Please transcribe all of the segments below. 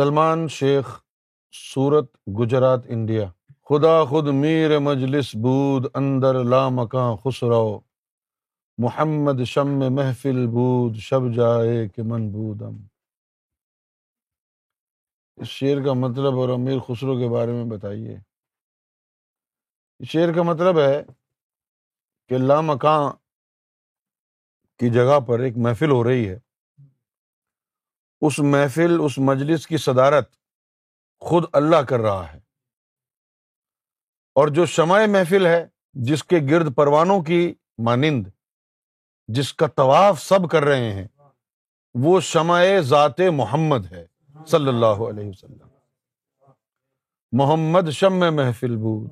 سلمان شیخ، سورت گجرات، انڈیا۔ خدا خود میر مجلس بود، اندر لا مکان خسرو۔ محمد شم محفل بود، شب جائے کہ من بودم۔ اس شعر کا مطلب اور امیر خسرو کے بارے میں بتائیے۔ اس شعر کا مطلب ہے کہ لا مکان کی جگہ پر ایک محفل ہو رہی ہے۔ اس محفل، اس مجلس کی صدارت خود اللہ کر رہا ہے۔ اور جو شمع محفل ہے، جس کے گرد پروانوں کی مانند، جس کا طواف سب کر رہے ہیں، وہ شمع ذات محمد ہے، صلی اللہ علیہ وسلم۔ محمد شم محفل بود،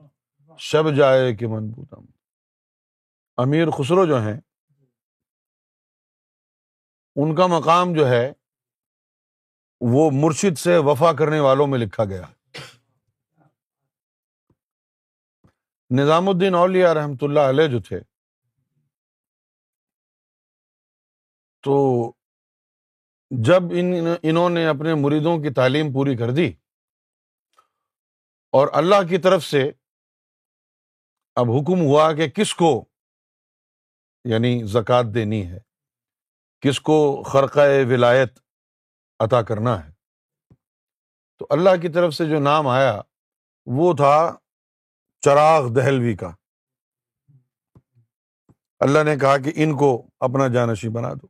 شب جائے کہ من بودم امیر خسرو جو ہیں، ان کا مقام جو ہے وہ مرشد سے وفا کرنے والوں میں لکھا گیا۔ نظام الدین اولیا رحمۃ اللہ علیہ جو تھے، تو جب ان، انہوں نے اپنے مریدوں کی تعلیم پوری کر دی اور اللہ کی طرف سے اب حکم ہوا کہ کس کو یعنی زکوٰۃ دینی ہے، کس کو خرقۂ ولایت عطا کرنا ہے۔ تو اللہ کی طرف سے جو نام آیا، وہ تھا چراغ دہلوی کا۔ اللہ نے کہا کہ ان کو اپنا جانشی بنا دو۔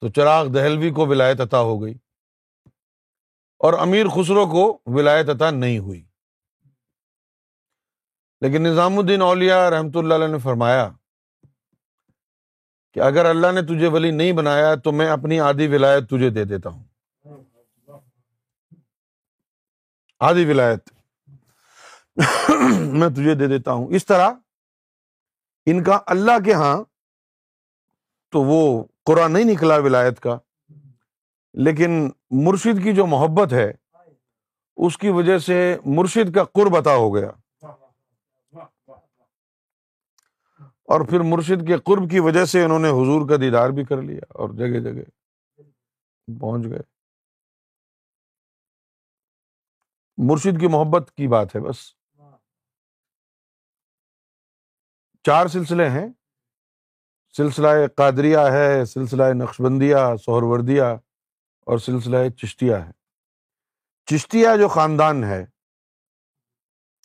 تو چراغ دہلوی کو ولایت عطا ہو گئی۔ اور امیر خسرو کو ولایت عطا نہیں ہوئی۔ لیکن نظام الدین اولیا رحمۃ اللہ علیہ نے فرمایا کہ اگر اللہ نے تجھے ولی نہیں بنایا تو میں اپنی آدھی ولایت تجھے دے دیتا ہوں۔ آدھی ولایت میں تجھے دے دیتا ہوں۔ اس طرح ان کا اللہ کے ہاں تو وہ قرآن نہیں نکلا ولایت کا، لیکن مرشد کی جو محبت ہے، اس کی وجہ سے مرشد کا قرب عطا ہو گیا۔ اور پھر مرشد کے قرب کی وجہ سے انہوں نے حضور کا دیدار بھی کر لیا اور جگہ جگہ پہنچ گئے۔ مرشد کی محبت کی بات ہے بس۔ چار سلسلے ہیں۔ سلسلہ قادریہ ہے، سلسلہ نقش بندیا سہر وردیا اور سلسلہ چشتیہ ہے۔ چشتیہ جو خاندان ہے،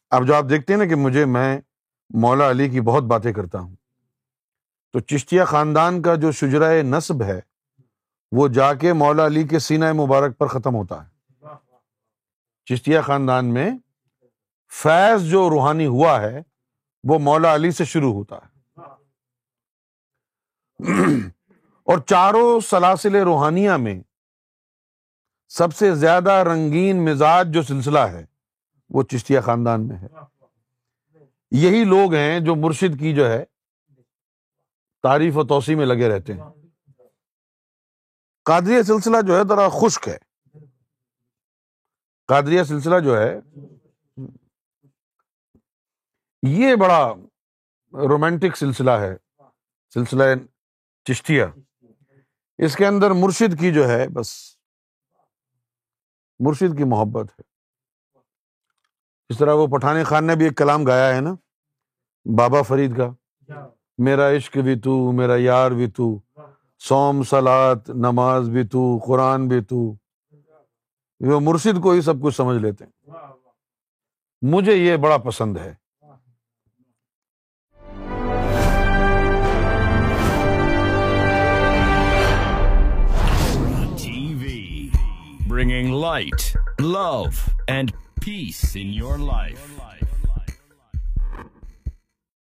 اب جو آپ دیکھتے ہیں نا کہ مجھے میں مولا علی کی بہت باتیں کرتا ہوں۔ تو چشتیہ خاندان کا جو شجرا نصب ہے، وہ جا کے مولا علی کے سینہ مبارک پر ختم ہوتا ہے۔ چشتیہ خاندان میں فیض جو روحانی ہوا ہے، وہ مولا علی سے شروع ہوتا ہے۔ اور چاروں سلاسل روحانیہ میں سب سے زیادہ رنگین مزاج جو سلسلہ ہے، وہ چشتیہ خاندان میں ہے۔ یہی لوگ ہیں جو مرشد کی جو ہے تعریف و توسیع میں لگے رہتے ہیں۔ قادریہ سلسلہ جو ہے ذرا خشک ہے۔ قادریہ سلسلہ جو ہے، یہ بڑا رومانٹک سلسلہ ہے، سلسلہ چشتیہ۔ اس کے اندر مرشد کی جو ہے، بس مرشد کی محبت ہے۔ اس طرح وہ پٹھانی خان نے بھی ایک کلام گایا ہے نا؟ بابا فرید کا میرا عشق بھی تو میرا یار بھی تو سوم سلاد نماز بھی تو قرآن بھی تو۔ وہ مرشد کو ہی سب کچھ سمجھ لیتے ہیں۔ مجھے یہ بڑا پسند ہے۔ Bringing light, love, and peace in your life.